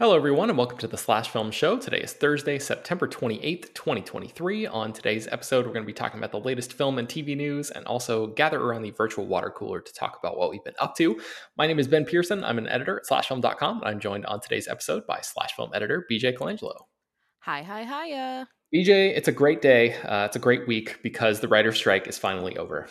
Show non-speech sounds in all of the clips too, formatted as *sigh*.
Hello, everyone, and welcome to the Slash Film Show. Today is Thursday, September 28th, 2023. On today's episode, we're going to be talking about the latest film and TV news and also gather around the virtual water cooler to talk about what we've been up to. My name is Ben Pearson. I'm an editor at slashfilm.com, and I'm joined on today's episode by Slash Film editor BJ Colangelo. Hi, hi, hiya. BJ, it's a great day. Uh, it's a great week because the writer's strike is finally over.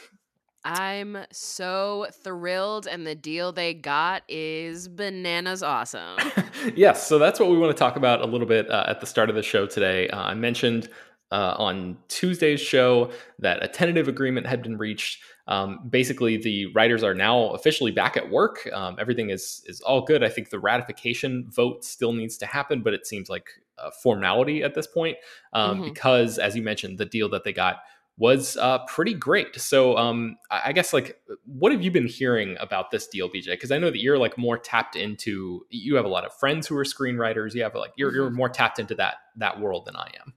I'm so thrilled, and the deal they got is bananas awesome. *laughs* yes, so that's what we want to talk about a little bit uh, at the start of the show today. Uh, I mentioned uh, on Tuesday's show that a tentative agreement had been reached. Um, basically, the writers are now officially back at work. Um, everything is is all good. I think the ratification vote still needs to happen, but it seems like a formality at this point um, mm-hmm. because, as you mentioned, the deal that they got was uh, pretty great. So um, I guess like, what have you been hearing about this deal, BJ? Because I know that you're like more tapped into. You have a lot of friends who are screenwriters. You have like you're you're mm-hmm. more tapped into that that world than I am.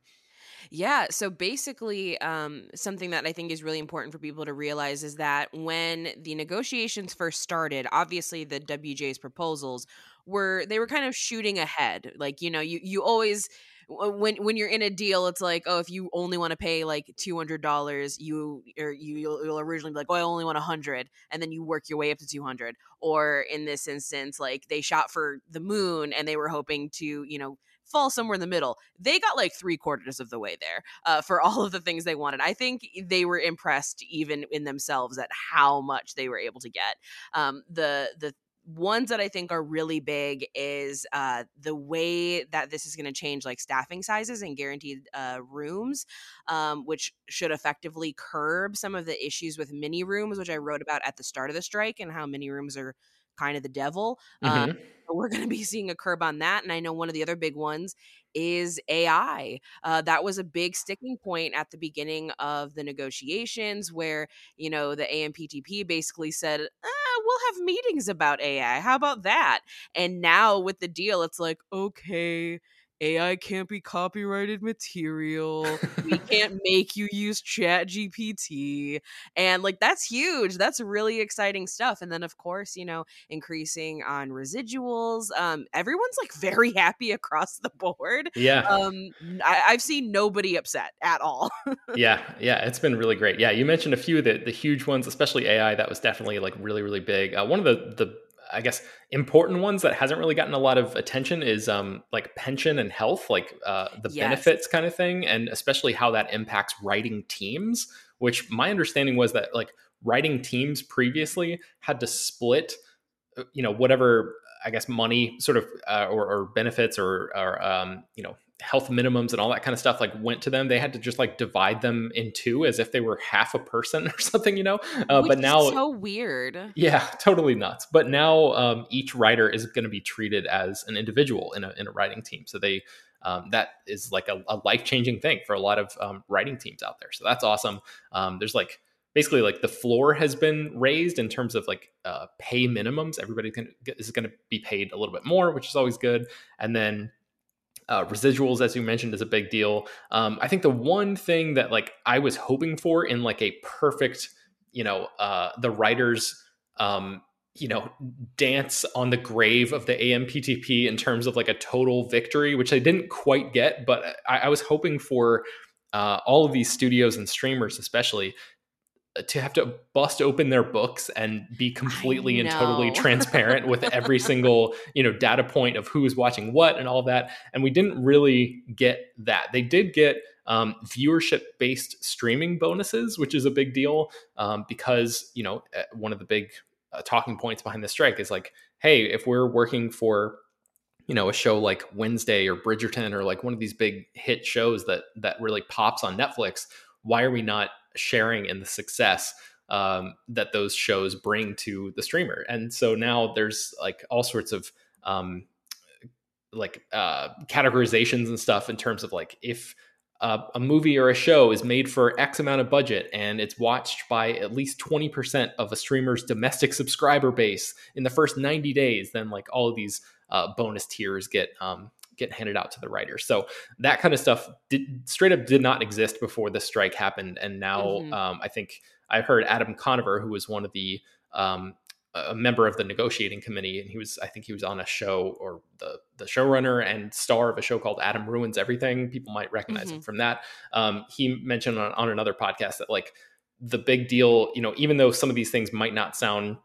Yeah. So basically, um, something that I think is really important for people to realize is that when the negotiations first started, obviously the WGA's proposals were they were kind of shooting ahead. Like you know, you you always when when you're in a deal, it's like, oh, if you only want to pay like two hundred dollars, you or you you'll, originally be like, oh, I only want a hundred, and then you work your way up to two hundred. Or in this instance, like they shot for the moon and they were hoping to, you know, fall somewhere in the middle. They got like three quarters of the way there uh, for *laughs* all of the things they wanted. I think they were impressed even in themselves at how much they were able to get. Um, the the ones that I think are really big is uh, the way that this is going to change like staffing sizes and guaranteed uh, rooms, um, which should effectively curb some of the issues with mini rooms, which I wrote about at the start of the strike and how mini rooms are kind of the devil. Um, mm-hmm. we're going to be seeing a curb on that. And I know one of the other big ones is AI. Uh, that was a big sticking point at the beginning of the negotiations where, you know, the AMPTP basically said, ah, we'll have meetings about AI. How about that? And now with the deal, it's like, okay AI can't be copyrighted material. we *laughs* can't make you use Chat GPT. And like that's huge. That's really exciting stuff. And then of course, you know, increasing on residuals. Um, everyone's like very happy across the board. Yeah. Um, I, have seen nobody upset at all. yeah, yeah, it's been really great. Yeah, you mentioned a few of the the huge ones, especially AI. That was definitely like really, really big. Uh, one of the the I guess important ones that hasn't really gotten a lot of attention is um, like pension and health, like uh, the yes. benefits kind of thing, and especially how that impacts writing teams. Which my understanding was that like writing teams previously had to split, uh, you know, whatever I guess money sort of uh, or, or, benefits or, or um, you know health minimums and all that kind of stuff like went to them. They had to just like divide them in two as if they were half a person *laughs* or something you know? Uh, but now so weird. Yeah totally nuts. But now um, each writer is going to be treated as an individual in a, in a writing team. So they um, that is like a, a life-changing thing for a lot of um, writing teams out there. So that's awesome. Um, there's like basically like the floor has been raised in terms of like uh, pay minimums. Everybody can, is going to be paid a little bit more which is always good. And then Uh, residuals, as you mentioned, is a big deal. Um, I think the one thing that like I was hoping for in like a perfect, you know, uh, the writers, um, you know, dance on the grave of the AMPTP in terms of like a total victory, which I didn't quite get, but I, I was hoping for uh, all of these studios and streamers, especially, to have to bust open their books and be completely and totally transparent with every *laughs* single you know data point of who's watching what and all that and we didn't really get that. They did get um, viewership based streaming bonuses which is a big deal um, because you know uh, one of the big uh, talking points behind the strike is like hey if we're working for you know a show like wednesday or bridgerton or like one of these big hit shows that that really pops on netflix why are we not sharing in the success um, that those shows bring to the streamer. And so now there's like all sorts of um, like uh, categorizations and stuff in terms of like if a movie or a show is made for X amount of budget and it's watched by at least 20% of a streamer's domestic subscriber base in the first 90 days, then like all of these uh, bonus tiers get um, get handed out to the writers. So that kind of stuff did, straight up did not exist before the strike happened. And now mm-hmm. um, I think I heard Adam Conover, who was one of the um, a member of the negotiating committee, and he was I think he was on a show or the the showrunner and star of a show called Adam Ruins Everything. People might recognize mm-hmm. him from that. Um, he mentioned on, on another podcast that like the big deal, you know, even though some of these things might not sound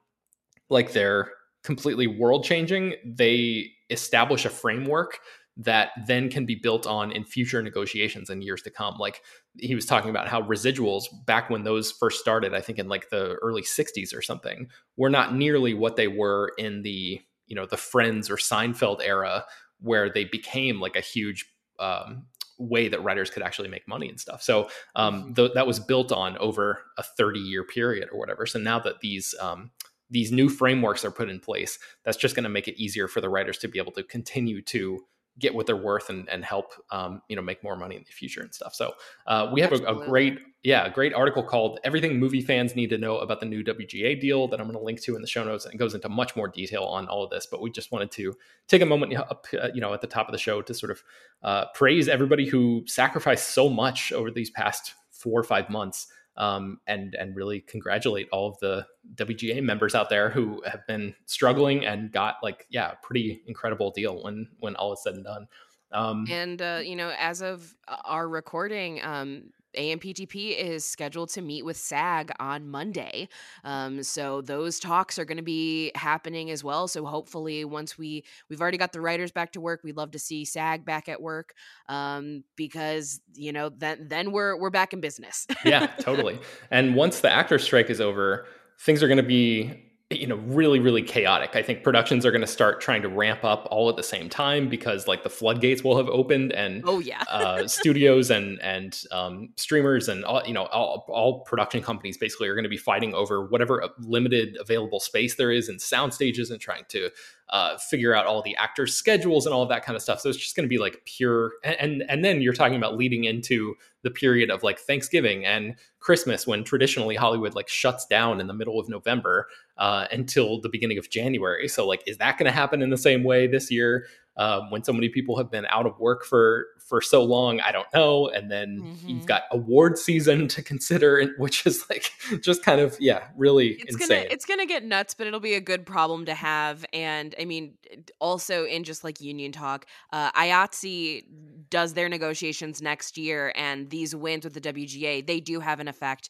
like they're completely world changing, they establish a framework that then can be built on in future negotiations in years to come. Like he was talking about how residuals back when those first started, I think in like the early 60s or something, were not nearly what they were in the, you know, the Friends or Seinfeld era where they became like a huge um, way that writers could actually make money and stuff. So um, mm-hmm. th- that was built on over a 30 year period or whatever. So now that these um, these new frameworks are put in place, that's just going to make it easier for the writers to be able to continue to get what they're worth and, and help um, you know make more money in the future and stuff. So uh, we have a, a, great yeah a great article called everything movie fans need to know about the new wga deal that i'm going to link to in the show notes and it goes into much more detail on all of this but we just wanted to take a moment up uh, you know at the top of the show to sort of uh, praise everybody who sacrificed so much over these past four or five months um, and and really congratulate all of the WGA members out there who have been struggling and got like yeah pretty incredible deal when when all is said and done. Um, and uh, you know, as of uh, our recording, um, AMPTP is scheduled to meet with SAG on Monday. Um, so those talks are going to be happening as well. So hopefully, once we we've already got the writers back to work, we'd love to see SAG back at work um, because you know then then we're we're back in business. yeah, *laughs* totally. And once the actor strike is over, things are going to be you know really really chaotic i think productions are going to start trying to ramp up all at the same time because like the floodgates will have opened and oh yeah uh, studios and and um, streamers and all you know all, all production companies basically are going to be fighting over whatever uh, limited available space there is in sound stages and trying to uh, figure out all the actors' schedules and all of that kind of stuff. So it's just going to be like pure. And, and, and then you're talking about leading into the period of like Thanksgiving and Christmas, when traditionally Hollywood like shuts down in the middle of November uh, until the beginning of January. So like, is that going to happen in the same way this year? Um, when so many people have been out of work for for so long i don't know. And then mm-hmm. you've got award season to consider *laughs* which is like just kind of yeah really it's insane. gonna it's gonna get nuts but it'll be a good problem to have. And i mean also in just like union talk uh IATSE does their negotiations next year and these wins with the wga they do have an effect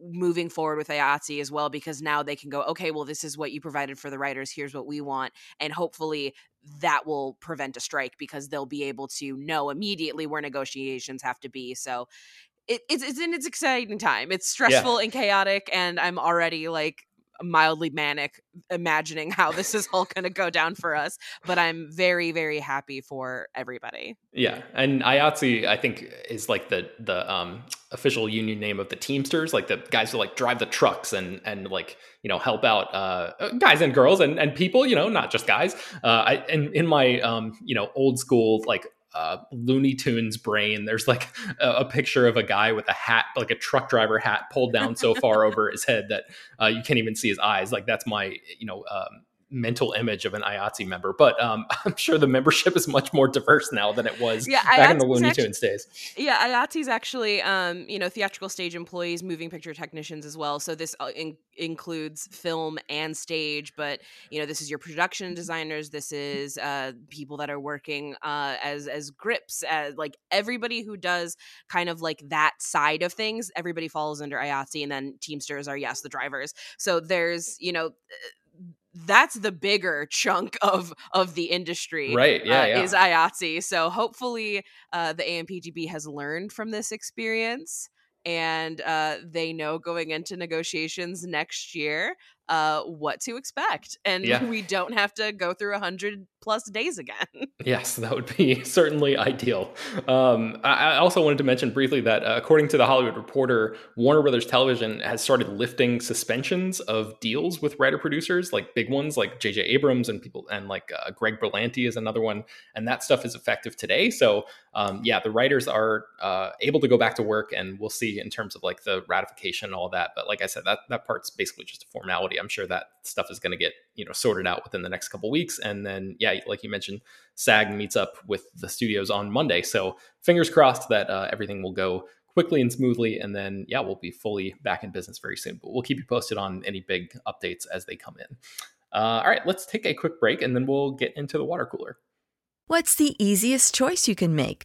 moving forward with IATSE as well because now they can go, okay, well, this is what you provided for the writers. Here's what we want. And hopefully that will prevent a strike because they'll be able to know immediately where negotiations have to be. So it, it's, it's in its exciting time. It's stressful yeah. and chaotic. And I'm already like mildly manic imagining how this is all going to go down for us but i'm very very happy for everybody. Yeah and IATSE i think is like the the um official union name of the teamsters like the guys who like drive the trucks and and like you know help out uh guys and girls and and people you know not just guys. Uh i in in my um you know old school like uh, Looney Tunes brain. There's like a, a, picture of a guy with a hat, like a truck driver hat, pulled down so far over his head that uh, you can't even see his eyes. Like that's my, you know, um, mental image of an IATSE member, but um, *laughs* I'm sure the membership is much more diverse now than it was yeah, back IATSE's in the Looney actually, Tunes days. Yeah, IATSE's actually, um, you know, theatrical stage employees, moving picture technicians as well. So this uh, in- includes film and stage, but you know, this is your production designers. This is uh, people that are working uh, as as grips, as like everybody who does kind of like that side of things. Everybody falls under IATSE, and then Teamsters are yes the drivers. So there's you know that's the bigger chunk of of the industry right yeah, uh, yeah. is IATSE. So hopefully uh, the AMPTP has learned from this experience and uh, they know going into negotiations next year uh, what to expect and Yeah. *laughs* we don't have to go through a hundred plus days again *laughs* Yes, that would be *laughs* certainly ideal. Um, I, I also wanted to mention briefly that uh, according to the Hollywood Reporter, Warner Brothers Television has started lifting suspensions of deals with writer producers, like big ones like J.J. Abrams and people, and like uh, Greg Berlanti is another one, and that stuff is effective today. So, um, yeah, the writers are uh, able to go back to work, and we'll see in terms of like the ratification and all that. But like I said, that that part's basically just a formality. I'm sure that stuff is going to get you know sorted out within the next couple weeks, and then yeah, like you mentioned, SAG meets up with the studios on Monday. So fingers crossed that uh, everything will go quickly and smoothly, and then yeah, we'll be fully back in business very soon. But we'll keep you posted on any big updates as they come in. Uh, all right, let's take a quick break, and then we'll get into the water cooler. What's the easiest choice you can make?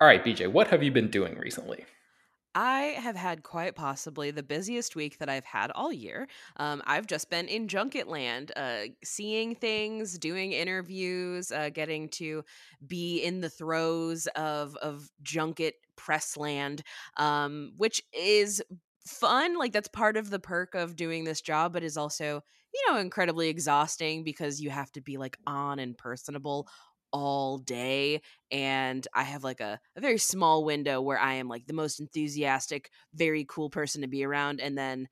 All right, BJ, what have you been doing recently? I have had quite possibly the busiest week that I've had all year. Um, I've just been in junket land, uh, seeing things, doing interviews, uh, getting to be in the throes of of junket press land, um, which is fun. Like that's part of the perk of doing this job, but is also you know incredibly exhausting because you have to be like on and personable all day and i have like a, a very small window where i am like the most enthusiastic very cool person to be around and then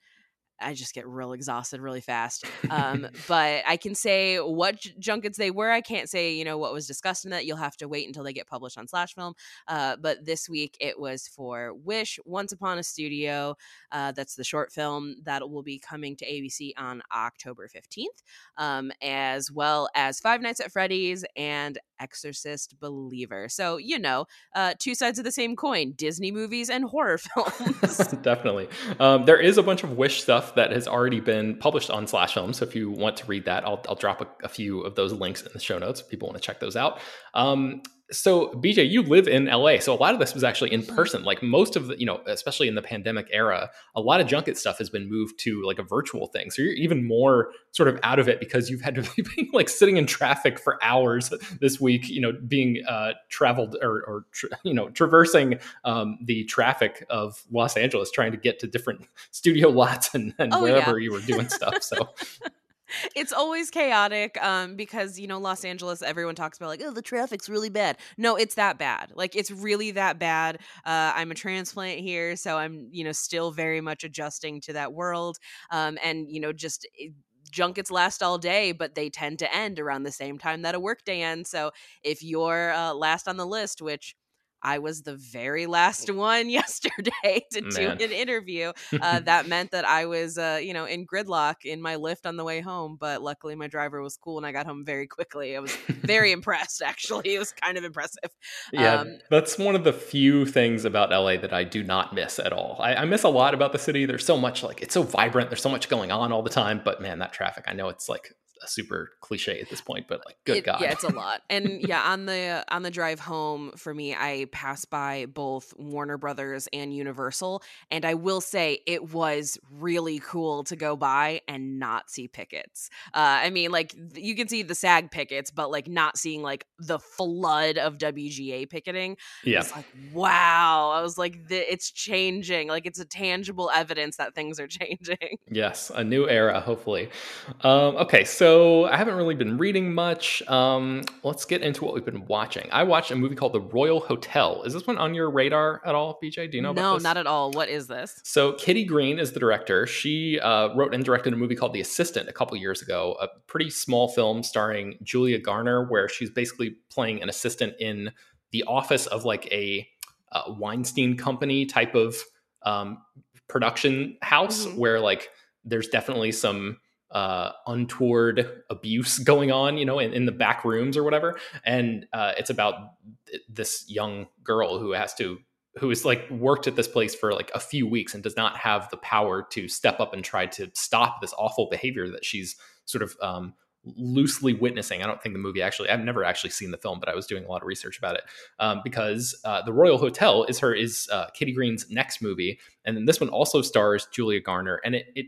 I just get real exhausted really fast. Um, *laughs* but I can say what j- junkets they were. I can't say, you know, what was discussed in that. You'll have to wait until they get published on Slash Film. Uh, but this week it was for Wish Once Upon a Studio. Uh, that's the short film that will be coming to ABC on October 15th, um, as well as Five Nights at Freddy's and Exorcist Believer. So, you know, uh, two sides of the same coin Disney movies and horror *laughs* films. *laughs* Definitely. Um, there is a bunch of Wish stuff that has already been published on Slash Film. So if you want to read that, I'll, I'll drop a, a few of those links in the show notes if people want to check those out. Um, so BJ, you live in LA, so a lot of this was actually in person. Like most of the, you know, especially in the pandemic era, a lot of junket stuff has been moved to like a virtual thing. So you're even more sort of out of it because you've had to be *laughs* like sitting in traffic for hours this week. You know, being uh, traveled or, or tra- *laughs* you know traversing um, the traffic of Los Angeles, trying to get to different *laughs* studio lots and, and Oh, wherever yeah. you were doing stuff. So it's always chaotic um because you know Los Angeles everyone talks about like oh the traffic's really bad. No, it's that bad. Like it's really that bad. Uh I'm a transplant here so I'm you know still very much adjusting to that world um and you know just eh, junkets last all day, but they tend to end around the same time that a workday ends. So if you're uh, last on the list, which I was the very last one *laughs* yesterday to Man. do an interview. Uh, *laughs* that meant that I was, uh, you know, in gridlock in my lift on the way home. But luckily, my driver was cool and I got home very quickly. I was very *laughs* impressed, actually. It was kind of impressive. Yeah, um, that's one of the few things about LA that I do not miss at all. I, I miss a lot about the city. There's so much, like, it's so vibrant. There's so much going on all the time. But man, that traffic, I know it's like a super cliche at this point, but like, good it, God. Yeah, it's a lot. And yeah, *laughs* on the on the drive home for me, I passed by both Warner Brothers and Universal, and I will say it was really cool to go by and not see pickets. Uh, I mean, like you can see the SAG pickets, but like not seeing like the flood of WGA picketing. Yeah, it's like wow. I was like, it's changing. Like it's a tangible evidence that things are *laughs* changing. Yes, a new era, hopefully. Um, okay, so so I haven't really been reading much. Um, let's get into what we've been watching. I watched a movie called The Royal Hotel. Is this one on your radar at all, BJ? Do you know no, not at all. What is this? So Kitty Green is the director. She uh, wrote and directed a movie called The Assistant a couple years ago, a pretty small film starring Julia Garner, where she's basically playing an assistant in the office of like a uh, Weinstein Company type of um, production house, mm-hmm. where like there's definitely some uh, untoward abuse *laughs* going on, you know, in, in the back rooms or whatever. And uh, it's about this young girl who has to, who is like worked at this place for like a few weeks and does not have the power to step up and try to stop this awful behavior that she's sort of um, loosely witnessing. I don't think the movie actually, I've never actually seen the film, but I was doing a lot of research about it um, because uh, The Royal Hotel is her, is uh, Kitty Green's next movie. And then this one also stars Julia Garner. And it, it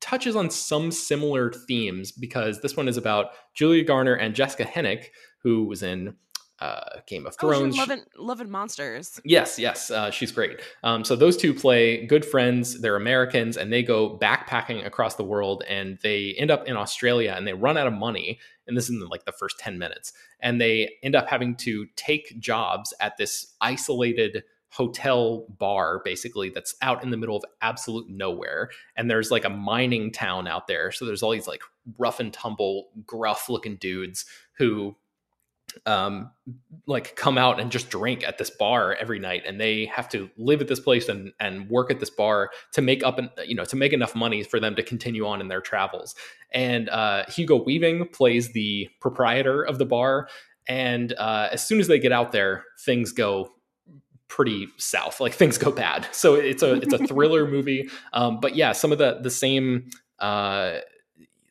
touches on some similar themes because this one is about Julia Garner and Jessica Henwick, who was in uh, Game of Thrones. Oh, loving, Love and Monsters. Yes, yes, uh, she's great. Um, so those two play good friends. They're Americans, and they go backpacking across the world, and they end up in Australia, and they run out of money. And this is in like the first ten minutes, and they end up having to take jobs at this isolated hotel bar basically that's out in the middle of absolute nowhere and there's like a mining town out there. So there's all these like rough and tumble gruff looking dudes who um like come out and just drink at this bar every night and they have to live at this place and and work at this bar to make up and you know to make enough money for them to continue on in their travels. And uh hugo weaving plays the proprietor of the bar and uh, as soon as they get out there things go pretty south. Like things go bad. So it's a it's a *laughs* thriller movie. Um, but yeah, some of the the same uh,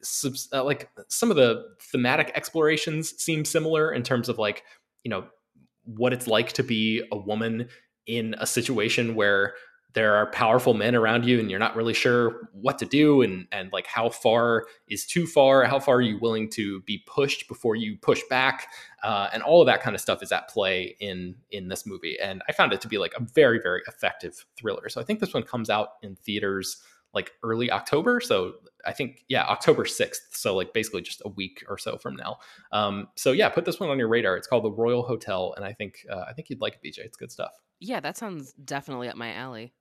subs, uh, like some of the thematic explorations seem similar in terms of like you know what it's like to be a woman in a situation where there are powerful men around you and you're not really sure what to do and and like how far is too far? How far are you willing to be pushed before you push back? Uh, and all of that kind of stuff is at play in in this movie and i found it to be like a very very effective thriller. So i think this one comes out in theaters like early october. So i think yeah october 6th so like basically just a week or so from now. Um, so yeah put this one on your radar. It's called the royal hotel and i think uh, i think you'd like it bj it's good stuff yeah, that sounds definitely up my alley.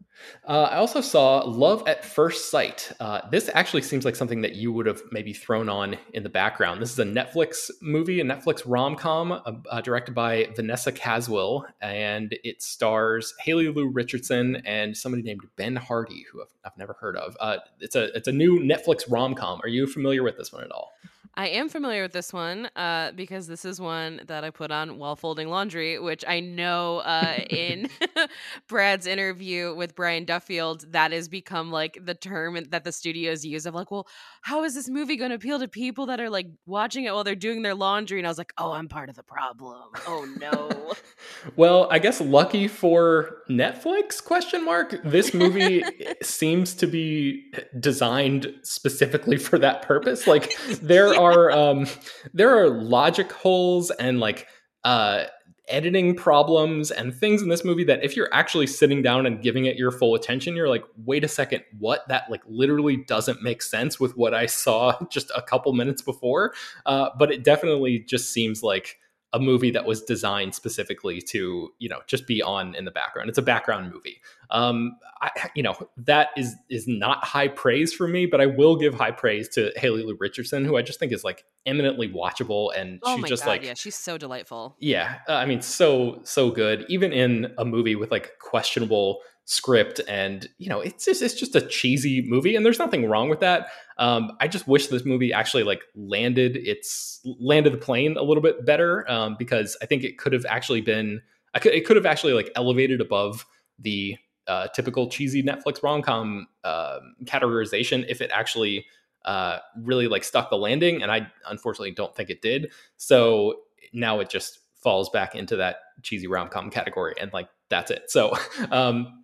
Uh, I also saw Love at First Sight. Uh, this actually seems like something that you would have maybe thrown on in the background. This is a Netflix movie, a Netflix rom com uh, uh, directed by Vanessa Caswill, and it stars Haley Lu Richardson and somebody named Ben Hardy, who I've, I've never heard of. Uh, it's a it's a new Netflix rom com. Are you familiar with this one at all? I am familiar with this one uh, because this is one that I put on while folding laundry, which I know uh, in *laughs* *laughs* Brad's interview with Brian Duffield, that has become like the term that the studios use of like, well, how is this movie going to appeal to people that are like watching it while they're doing their laundry? And I was like, oh, I'm part of the problem. Oh no. *laughs* well, I guess lucky for Netflix? Question mark. This movie seems to be designed specifically for that purpose. Like there yeah. are are um, there are logic holes and like uh, editing problems and things in this movie that if you're actually sitting down and giving it your full attention, you're like, wait a second, what? That like literally doesn't make sense with what I saw *laughs* just a couple minutes before. Uh, but it definitely just seems like a movie that was designed specifically to you know just be on in the background it's a background movie Um, I, you know that is is not high praise for me, but I will give high praise to Haley Lu Richardson, who I just think is like eminently watchable, and oh she's just god, like yeah, she's so delightful. yeah, uh, I mean, so so good. Even in a movie with like questionable script, and you know, it's just it's just a cheesy movie, and there's nothing wrong with that. Um, I just wish this movie actually like landed its landed the plane a little bit better um, because I think it could have actually been. I could it could have actually like elevated above the uh, typical cheesy Netflix rom com uh, categorization if it actually uh, really like stuck the landing. And I unfortunately don't think it did. So now it just falls back into that cheesy rom com category, and like that's it. So *laughs* um,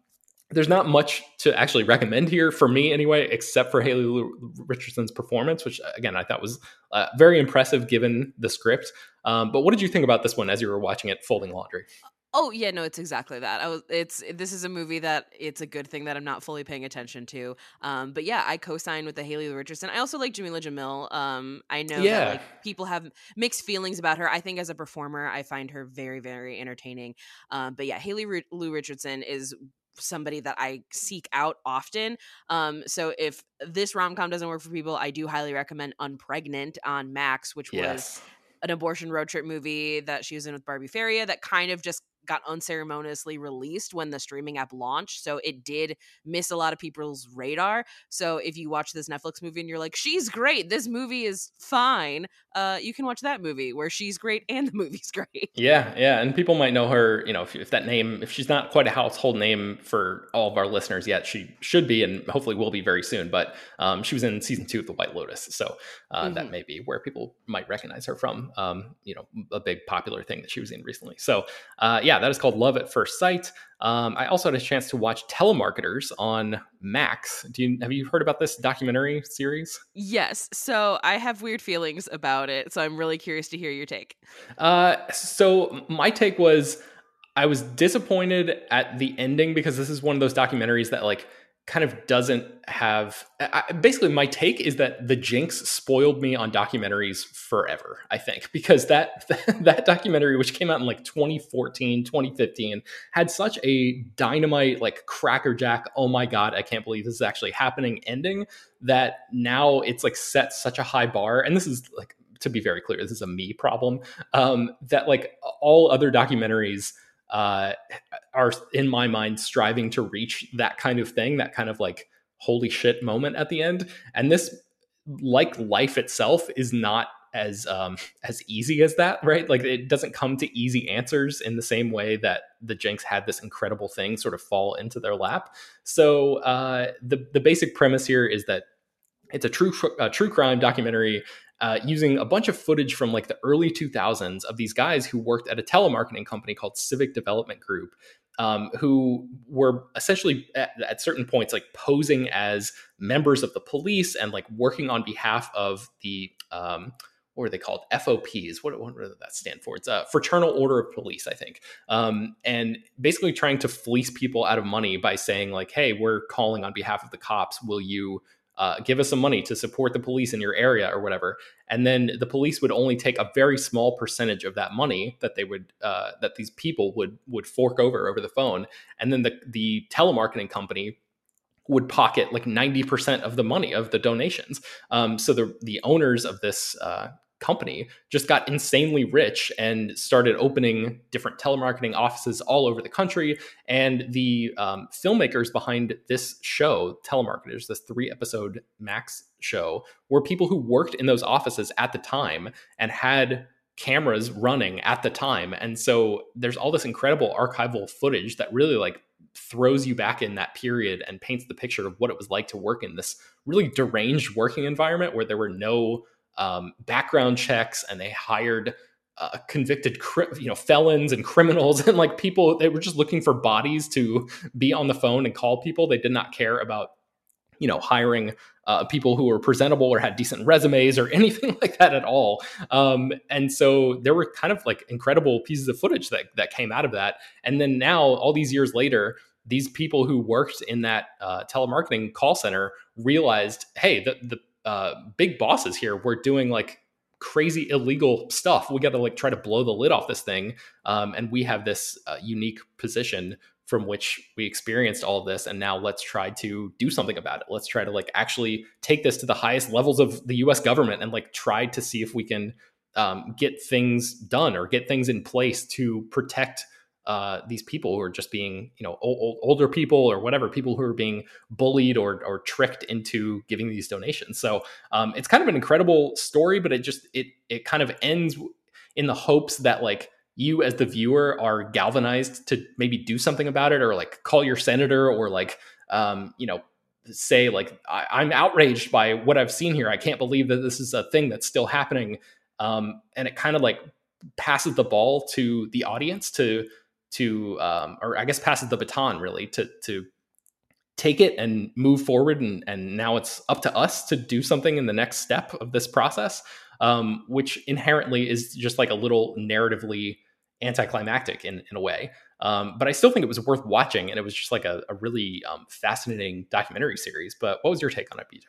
there's not much to actually recommend here for me anyway, except for Haley Richardson's performance, which again I thought was uh, very impressive given the script. Um, but what did you think about this one as you were watching it, folding laundry? Oh yeah, no, it's exactly that. I was, it's this is a movie that it's a good thing that I'm not fully paying attention to. Um, but yeah, I co-sign with the Haley Richardson. I also like Jameela Jamil. Um, I know Yeah. that like people have mixed feelings about her. I think as a performer, I find her very very entertaining. Um, but yeah, Haley Ru- Lu Richardson is somebody that I seek out often. Um, so if this rom com doesn't work for people, I do highly recommend Unpregnant on Max, which was an abortion road trip movie that she was in with Barbie Ferreira that kind of just got unceremoniously released when the streaming app launched. So it did miss a lot of people's radar. So if you watch this Netflix movie and you're like, she's great, this movie is fine, uh, you can watch that movie where she's great *laughs* and the movie's great. Yeah, yeah, and people might know her. You know, if, if that name, if she's not quite a household name for all of our listeners yet, she should be, and hopefully will be very soon. But um, she was in season two of The White Lotus, so uh, that Mhm. may be where people might recognize her from. Um, you know, a big popular thing that she was in recently. So uh, yeah, that is called Love at First Sight. Um, I also had a chance to watch Telemarketers on Max. Do you have you heard about this documentary series? Yes. So I have weird feelings about it. So I'm really curious to hear your take. Uh, so my take was I was disappointed at the ending because this is one of those documentaries that like kind of doesn't have I, basically my take is that the jinx spoiled me on documentaries forever i think *laughs* because that *laughs* that documentary which came out in like 2014 2015 had such a dynamite like crackerjack oh my god i can't believe this is actually happening ending that now it's like set such a high bar. And this is like to be very clear this is a me problem um that like all other documentaries uh are in my mind striving to reach that kind of thing that kind of like holy shit moment at the end. And this like life itself is not as um as easy as that right? Like it doesn't come to easy answers in the same way that the jinx had this incredible thing sort of fall into their lap. So uh the the basic premise here is that it's a true a true crime documentary uh, using a bunch of footage from like the early 2000s of these guys who worked at a telemarketing company called Civic Development Group, um, who were essentially at, at certain points like posing as members of the police and like working on behalf of the um, what are they called? FOPs. What, what does that stand for? It's a Fraternal Order of Police, I think. Um, and basically trying to fleece people out of money by saying like, "Hey, we're calling on behalf of the cops. Will you?" Uh, give us some money to support the police in your area or whatever. And then the police would only take a very small percentage of that money that they would uh, that these people would would fork over over the phone. And then the the telemarketing company would pocket like 90% of the money of the donations. Um, so the the owners of this uh, company just got insanely rich and started opening different telemarketing offices all over the country. And the um, filmmakers behind this show, Telemarketers, this three episode max show, were people who worked in those offices at the time and had cameras running at the time. And so there's all this incredible archival footage that really like throws you back in that period and paints the picture of what it was like to work in this really deranged working environment where there were no um, background checks and they hired uh, convicted you know felons and criminals *laughs* and like people they were just looking for bodies to be on the phone and call people. They did not care about you know hiring uh, people who were presentable or had decent resumes or *laughs* anything like that at all. Um, and so there were kind of like incredible pieces of footage that that came out of that. And then now all these years later these people who worked in that uh, telemarketing call center realized hey the the uh, big bosses here were doing like crazy illegal stuff. We got to like try to blow the lid off this thing, um, and we have this uh, unique position from which we experienced all this and now let's try to do something about it let's try to like actually take this to the highest levels of the us government and like try to see if we can um, get things done or get things in place to protect uh, these people who are just being, you know, old, older people or whatever, people who are being bullied or, or tricked into giving these donations. So um, it's kind of an incredible story, but it just it it kind of ends in the hopes that like you as the viewer are galvanized to maybe do something about it or like call your senator or like um, you know say like I, am outraged by what I've seen here. I can't believe that this is a thing that's still happening. Um, and it kind of like passes the ball to the audience to to um, or I guess passes the baton really to to take it and move forward and and now it's up to us to do something in the next step of this process um, which inherently is just like a little narratively anticlimactic in, in a way. Um, but I still think it was worth watching and it was just like a, a really um, fascinating documentary series. But what was your take on it BJ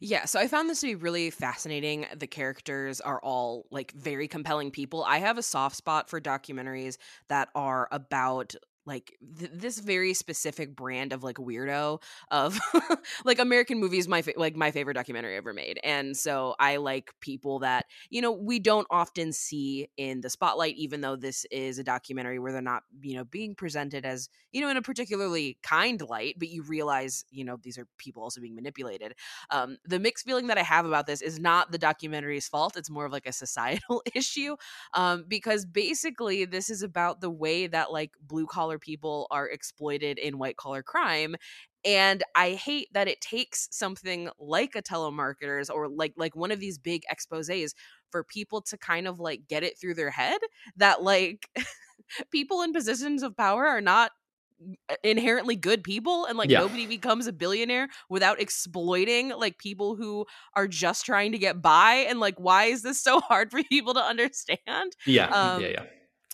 yeah, so I found this to be really fascinating. The characters are all like very compelling people. I have a soft spot for documentaries that are about like th- this very specific brand of like weirdo of *laughs* like American movies my fa- like my favorite documentary ever made. And so I like people that, you know, we don't often see in the spotlight even though this is a documentary where they're not, you know, being presented as, you know, in a particularly kind light, but you realize, you know, these are people also being manipulated. Um the mixed feeling that I have about this is not the documentary's fault. It's more of like a societal *laughs* issue um because basically this is about the way that like blue collar collar people are exploited in white collar crime and i hate that it takes something like a telemarketers or like like one of these big exposés for people to kind of like get it through their head that like *laughs* people in positions of power are not inherently good people and like yeah. nobody becomes a billionaire without exploiting like people who are just trying to get by and like why is this so *laughs* hard for people to understand yeah um, yeah yeah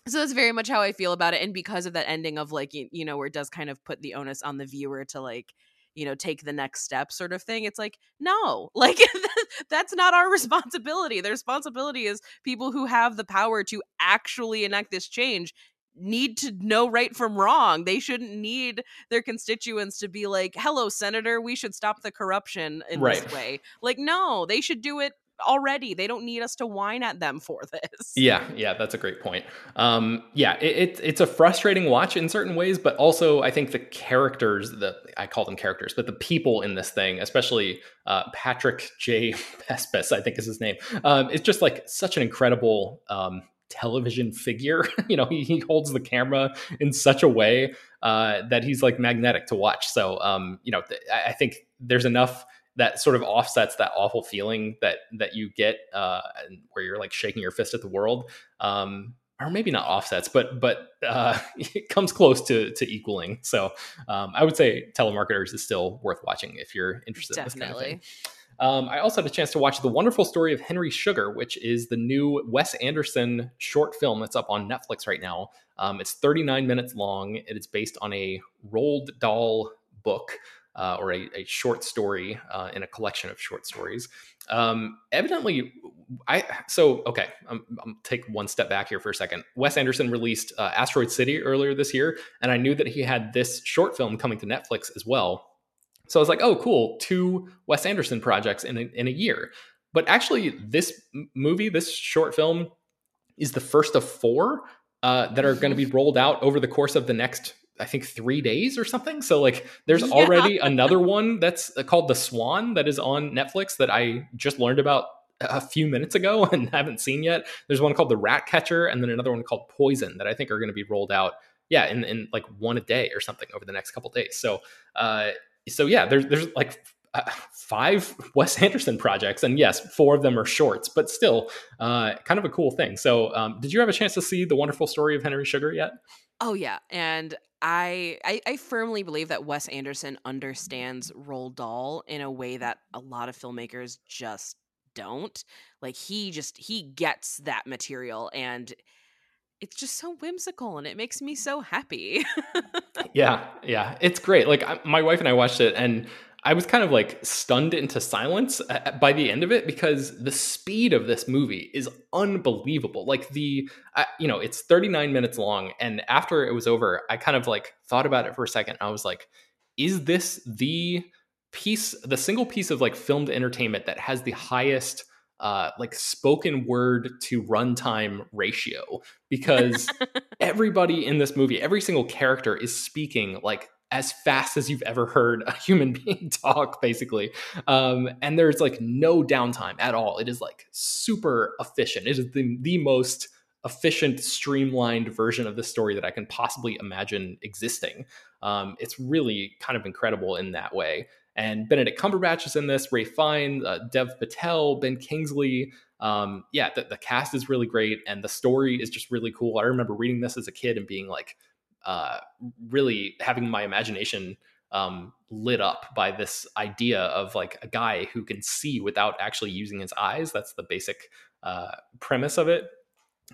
so that's very much how i feel about it and because of that ending of like you, you know where it does kind of put the onus on the viewer to like you know take the next step sort of thing it's like no. *laughs* Like *laughs* that's not our responsibility. The responsibility is people who have the power to actually enact this change need to know right from wrong. They shouldn't need their constituents to be like hello senator we should stop the corruption in right. this way. Like no they should do it already. They don't need us to whine at them for this. Yeah, yeah, that's a great point. Um, yeah, it, it, it's a frustrating watch in certain ways, but also I think the characters, the I call them characters, but the people in this thing, especially uh, Patrick J. *laughs* Pespas, I think is his name, um, it's just like such an incredible um, television figure. *laughs* you know, he, he, holds the camera in such a way uh, that he's like magnetic to watch. So, um, you know, th- I think there's enough that sort of offsets that awful feeling that that you get uh, where you're like shaking your fist at the world. Um, or maybe not offsets, but but uh, *laughs* it comes close to to equaling. So um, I would say telemarketers is still worth watching if you're interested Definitely. in this kind of thing. Um, I also had a chance to watch the wonderful story of Henry Sugar, which is the new Wes Anderson short film that's up on Netflix right now. Um, it's 39 minutes long. It is based on a Roald Dahl book uh, or a, a, short story uh, in a collection of short stories. Um, evidently, I so okay. I'm, I'm take one step back here for a second. Wes Anderson released uh, Asteroid City earlier this year, and I knew that he had this short film coming to Netflix as well. So I was like, oh, cool, two Wes Anderson projects in a, in a year. But actually, this movie, this short film, is the first of four uh, that are going to be rolled out over the course of the next I think three days or something. So like, there's yeah. already another one that's uh, called The Swan that is on Netflix that I just learned about a few minutes ago *laughs* and haven't seen yet. There's one called The Rat Catcher and then another one called Poison that I think are going to be rolled out. Yeah, in, in like one a day or something over the next couple days. So, uh, so yeah, there's there's like uh, five Wes Anderson projects, and yes, four of them are shorts, but still, uh, kind of a cool thing. So, um, did you have a chance to see the wonderful story of Henry Sugar yet? Oh yeah, and I, I, I firmly believe that Wes Anderson understands Roald Dahl in a way that a lot of filmmakers just don't. Like he just he gets that material and it's just so whimsical and it makes me so happy. *laughs* yeah, yeah, it's great. Like my wife and I watched it and I was kind of like stunned into silence uh, by the end of it because the speed of this movie is unbelievable. Like the, uh, you know, it's 39 minutes long, and after it was over, I kind of like thought about it for a second. I was like, is this the piece, the single piece of like filmed entertainment that has the highest uh, like spoken word to runtime ratio because *laughs* everybody in this movie, every single character is speaking like as fast as you've ever heard a human *laughs* being talk, basically. Um, and there's like no downtime at all. It is like super efficient. It is the, the most efficient, streamlined version of the story that I can possibly imagine existing. Um, it's really kind of incredible in that way. And Benedict Cumberbatch is in this, Ralph Fiennes, uh, Dev Patel, Ben Kingsley. Um, yeah, the, the, cast is really great, and the story is just really cool. I remember reading this as a kid and being like, uh, really having my imagination um, lit up by this idea of like a guy who can see without actually using his eyes. That's the basic uh, premise of it.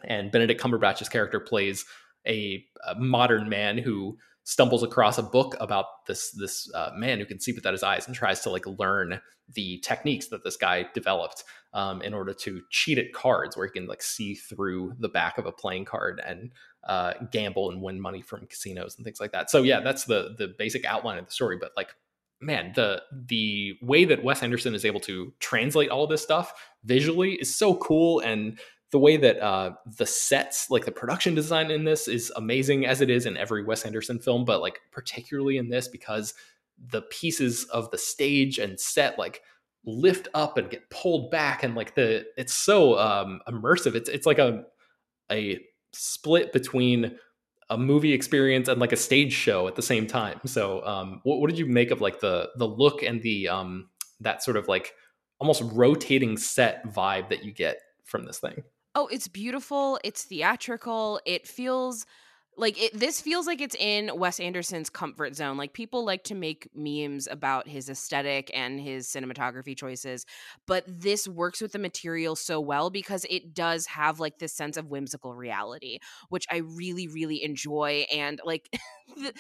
And Benedict Cumberbatch's character plays a, a modern man who stumbles across a book about this this uh, man who can see without his eyes and tries to like learn the techniques that this guy developed um, in order to cheat at cards where he can like see through the back of a playing card and uh, gamble and win money from casinos and things like that. So yeah that's the the basic outline of the story but like man the the way that wes anderson is able to translate all this stuff visually is so cool and the way that uh, the sets, like the production design in this, is amazing as it is in every Wes Anderson film, but like particularly in this because the pieces of the stage and set like lift up and get pulled back, and like the it's so um, immersive. It's it's like a a split between a movie experience and like a stage show at the same time. So, um, what, what did you make of like the the look and the um, that sort of like almost rotating set vibe that you get from this thing? Oh, it's beautiful. It's theatrical. It feels like it this feels like it's in Wes Anderson's comfort zone. Like people like to make memes about his aesthetic and his cinematography choices, but this works with the material so well because it does have like this sense of whimsical reality, which I really really enjoy and like *laughs* the,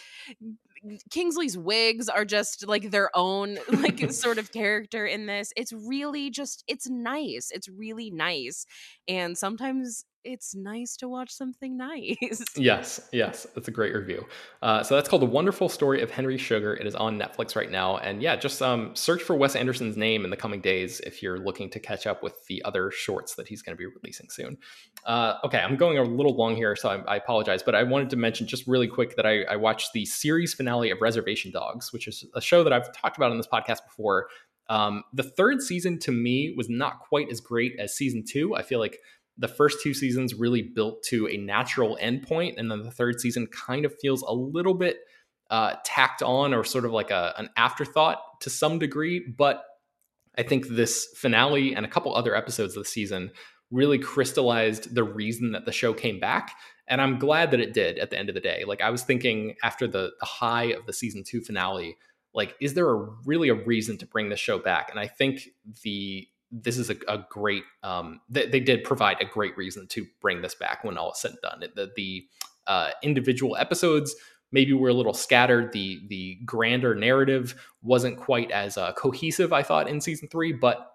Kingsley's wigs are just like their own *laughs* like *laughs* sort of character in this. It's really just it's nice. It's really nice. And sometimes it's nice to watch something nice. *laughs* yes, yes, that's a great review. Uh, so that's called The Wonderful Story of Henry Sugar. It is on Netflix right now, and yeah, just um, search for Wes Anderson's name in the coming days if you're looking to catch up with the other shorts that he's going to be releasing soon. Uh, okay, I'm going a little long here, so I, I, apologize, but I wanted to mention just really quick that I, I watched the series finale of Reservation Dogs, which is a show that I've talked about on this podcast before. Um, the third season to me was not quite as great as season two. I feel like the first two seasons really built to a natural endpoint, and then the third season kind of feels a little bit uh, tacked on or sort of like a, an afterthought to some degree. But I think this finale and a couple other episodes of the season really crystallized the reason that the show came back. And I'm glad that it did at the end of the day. Like I was thinking after the, the high of the season two finale, like, is there a really a reason to bring the show back? And I think the this is a, a great um, they, they, did provide a great reason to bring this back when all is said and done. The, the uh, individual episodes maybe were a little scattered. The the grander narrative wasn't quite as uh, cohesive i thought in season three but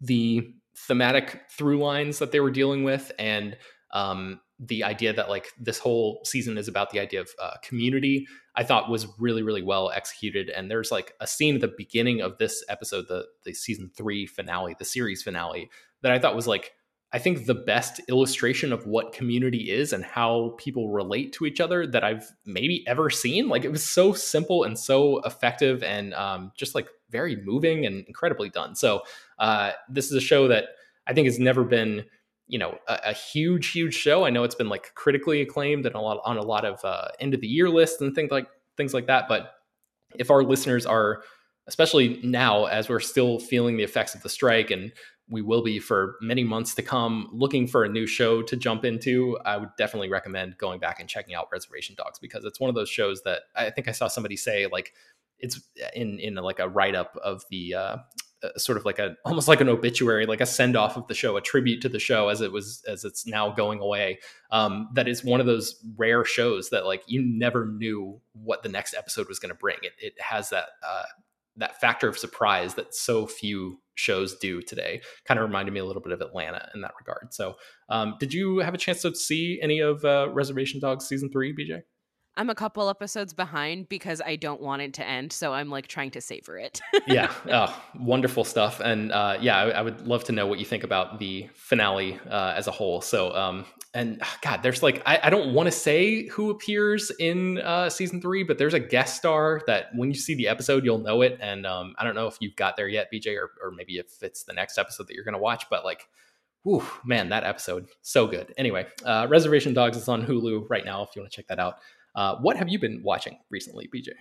the thematic through lines that they were dealing with and um, the idea that like this whole season is about the idea of uh, community i thought was really really well executed. And there's like a scene at the beginning of this episode the the season three finale the series finale that i thought was like i think the best illustration of what community is and how people relate to each other that i've maybe ever seen. Like it was so simple and so effective and um, just like very moving and incredibly done. So uh, this is a show that i think has never been you know a, a, huge huge show. I know it's been like critically acclaimed and a lot on a lot of uh, end of the year lists and things like things like that but if our listeners are especially now as we're still feeling the effects of the strike and we will be for many months to come looking for a new show to jump into i would definitely recommend going back and checking out reservation dogs because it's one of those shows that i think i saw somebody say like it's in in like a write up of the uh, sort of like a almost like an obituary, like a send off of the show, a tribute to the show as it was as it's now going away. Um, that is one of those rare shows that like you never knew what the next episode was going to bring. It it has that uh, that factor of surprise that so few shows do today. Kind of reminded me a little bit of Atlanta in that regard. So, um, did you have a chance to see any of uh, Reservation Dogs season three, BJ? I'm a couple episodes behind because I don't want it to end, so I'm like trying to savor it. yeah, *laughs* oh, wonderful stuff, and uh, yeah, I, I, would love to know what you think about the finale uh, as a whole. So, um, and ah, God, there's like I, I don't want to say who appears in uh, season three, but there's a guest star that when you see the episode, you'll know it. And um, I don't know if you've got there yet, BJ, or, or maybe if it's the next episode that you're going to watch, but like. Whew, man, that episode so good. Anyway, uh, Reservation Dogs is on Hulu right now if you want to check that out. Uh, what have you been watching recently, BJ?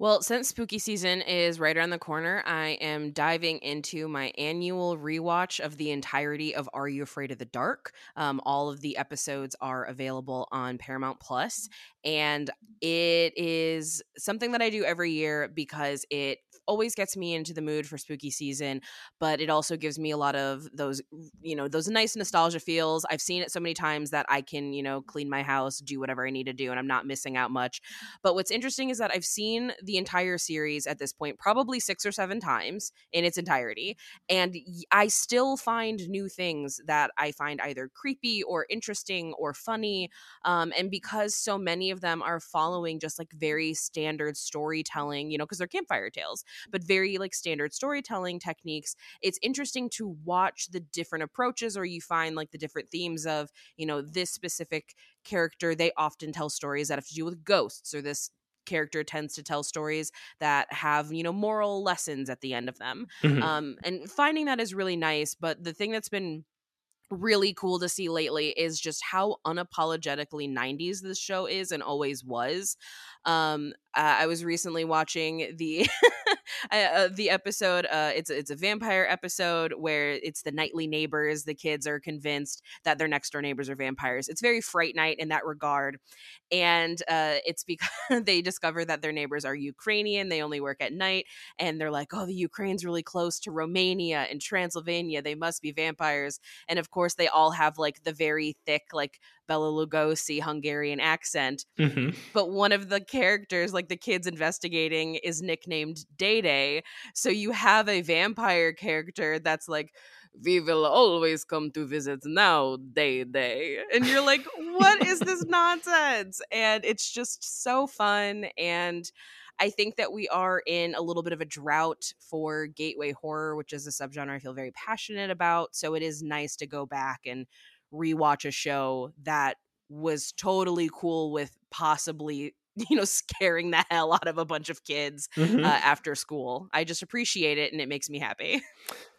Well, since spooky season is right around the corner, I am diving into my annual rewatch of the entirety of Are You Afraid of the Dark? Um, all of the episodes are available on Paramount Plus, and it is something that I do every year because it always gets me into the mood for spooky season, but it also gives me a lot of those, you know, those nice nostalgia feels. I've seen it so many times that I can, you know, clean my house, do whatever I need to do, and I'm not missing out much. But what's interesting is that I've seen the entire series at this point probably six or seven times in its entirety, and I still find new things that I find either creepy or interesting or funny. Um, and because so many of them are following just like very standard storytelling, you know, because they're campfire tales, but very like standard storytelling techniques. It's interesting to watch the different approaches or you find like the different themes of, you know, this specific character. They often tell stories that have to do with ghosts or this character tends to tell stories that have you know moral lessons at the end of them mm-hmm. um, and finding that is really nice but the thing that's been really cool to see lately is just how unapologetically 90s this show is and always was um uh, i was recently watching the *laughs* *laughs* uh, the episode uh, it's it's a vampire episode where it's the nightly neighbors the kids are convinced that their next door neighbors are vampires. It's very fright night in that regard and uh, it's because *laughs* they discover that their neighbors are ukrainian they only work at night and they're like oh the ukraine's really close to romania and transylvania they must be vampires and of course they all have like the very thick like Bela Lugosi Hungarian accent. Mm-hmm. But one of the characters, like the kids investigating, is nicknamed Day Day. So you have a vampire character that's like, we will always come to visit now, Day Day. And you're like, what is this *laughs* nonsense? And it's just so fun. And I think that we are in a little bit of a drought for gateway horror, which is a subgenre I feel very passionate about. So it is nice to go back and rewatch a show that was totally cool with possibly *laughs* you know scaring the hell out of a bunch of kids mm-hmm. uh, after school i just appreciate it and it makes me happy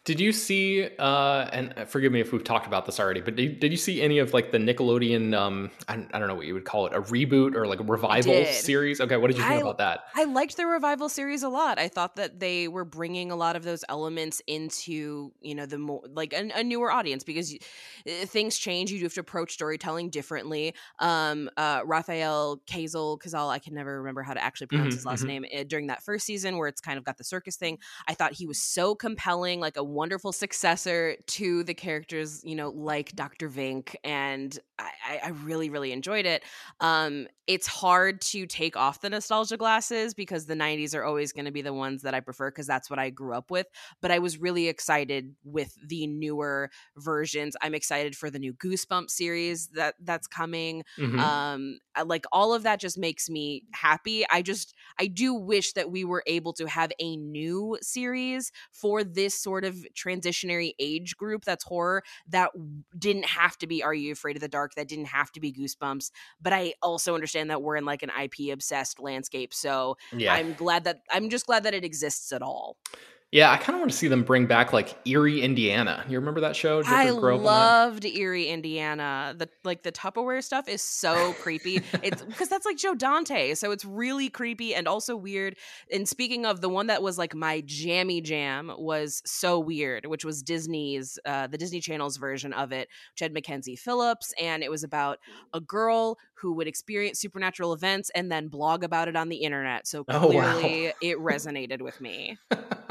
Did you see? Uh, and uh, forgive me if we've talked about this already, but did, did you see any of like the Nickelodeon? Um, I, I, don't know what you would call it, a reboot or like a revival series. Okay, what did you think I, about that? I liked the revival series a lot. I thought that they were bringing a lot of those elements into you know the more like a, a newer audience because you, uh, things change. You do have to approach storytelling differently. Um, uh, Rafael Kazel, Casal, I can never remember how to actually pronounce mm-hmm, his last mm-hmm. name. Uh, during that first season, where it's kind of got the circus thing, I thought he was so compelling, like a wonderful successor to the characters, you know, like Dr. Vink, and I, I really, really enjoyed it. Um, it's hard to take off the nostalgia glasses because the 90s are always going to be the ones that I prefer because that's what I grew up with. But I was really excited with the newer versions. I'm excited for the new Goosebump series that that's coming. Mm-hmm. Um, like all of that just makes me happy. I just I do wish that we were able to have a new series for this sort of transitionary age group that's horror that didn't have to be Are You Afraid of the Dark? That didn't have to be Goosebumps. But I also understand that we're in like an IP obsessed landscape. So yeah. I'm glad that I'm just glad that it exists at all. Yeah, I kind of want to see them bring back like Eerie, Indiana. You remember that show? I loved Eerie, Indiana. The like the Tupperware stuff is so creepy. It's *laughs* because that's like Joe Dante, so it's really creepy and also weird. And speaking of the one that was like my jammy jam was so weird, which was Disney's, uh, the Disney Channel's version of it, which had Mackenzie Phillips, and it was about a girl who would experience supernatural events and then blog about it on the internet. So clearly, oh, wow. it resonated with me. *laughs*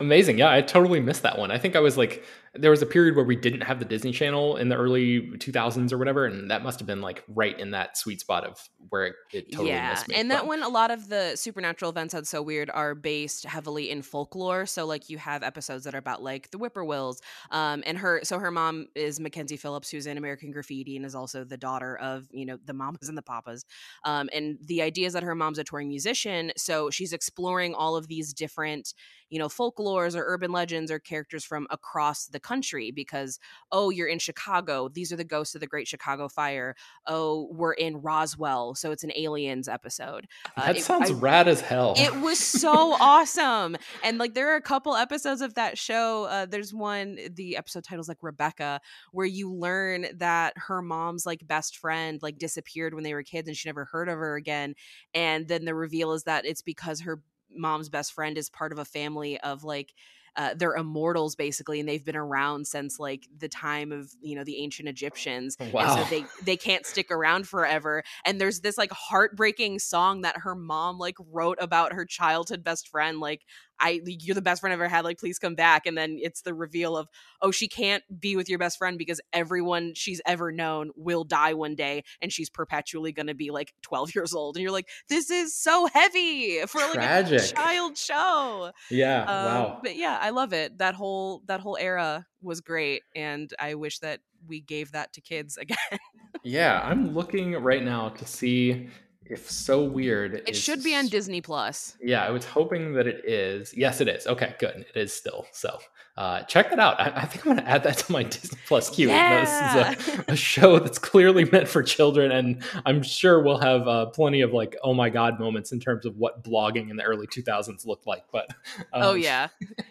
Amazing. Yeah, I totally missed that one. I think I was like there was a period where we didn't have the Disney Channel in the early 2000s or whatever, and that must have been like right in that sweet spot of where it, it totally yeah, missed me. and that one, a lot of the supernatural events that's so weird are based heavily in folklore. So like you have episodes that are about like the Whippoorwills, um, and her. So her mom is Mackenzie Phillips, who's in American Graffiti and is also the daughter of you know the mamas and the papas. Um, and the idea is that her mom's a touring musician, so she's exploring all of these different you know folklores or urban legends or characters from across the country because oh you're in chicago these are the ghosts of the great chicago fire oh we're in roswell so it's an aliens episode Uh, that it- sounds I- rad as hell. it was so awesome and like there are a couple episodes of that show uh, there's one the episode titles like rebecca where you learn that her mom's like best friend like disappeared when they were kids and she never heard of her again and then the reveal is that it's because her mom's best friend is part of a family of like uh, they're immortals basically and they've been around since like the time of you know the ancient egyptians and Wow. so they they can't stick around forever and there's this like heartbreaking song that her mom like wrote about her childhood best friend like i you're the best friend I've ever had like please come back and then it's the reveal of oh she can't be with your best friend because everyone she's ever known will die one day and she's perpetually going to be like 12 years old and you're like this is so heavy for like Tragic. a child show yeah, um, wow. But yeah, I love it. That whole that whole era was great, and I wish that we gave that to kids *laughs* again. Yeah, I'm looking right now to see if So Weird it is should be on Disney Plus. Yeah, I was hoping that it is. Yes, it is. Okay, good. It is still. So uh, check that out. I, I think I'm going to add that to my *laughs* Disney Plus queue. Yeah. This is a, a show that's clearly meant for children, and I'm sure we'll have uh, plenty of like, oh my god moments in terms of what blogging in the early 2000s looked like. But oh um, yeah,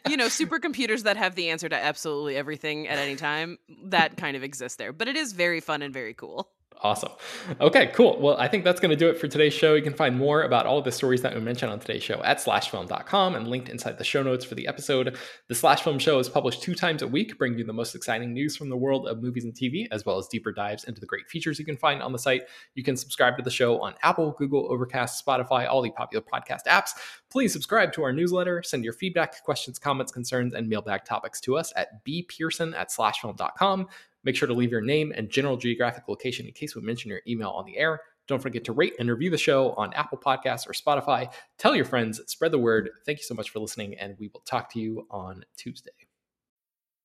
you know, supercomputers that have the answer to absolutely everything at any time. That kind of exists there, but it is very fun and very cool. Awesome. Okay, cool. Well, I think that's going to do it for today's show. You can find more about all the stories that we mentioned on today's show at slashfilm.com and linked inside the show notes for the episode. The Slash Film Show is published two times a week, bringing you the most exciting news from the world of movies and TV, as well as deeper dives into the great features you can find on the site. You can subscribe to the show on Apple, Google, Overcast, Spotify, all the popular podcast apps. Please subscribe to our newsletter, send your feedback, questions, comments, concerns, and mailbag topics to us at bpearson at slashfilm.com. Make sure to leave your name and general geographic location in case we mention your email on the air. Don't forget to rate and review the show on Apple Podcasts or Spotify. Tell your friends, spread the word. Thank you so much for listening, and we will talk to you on Tuesday.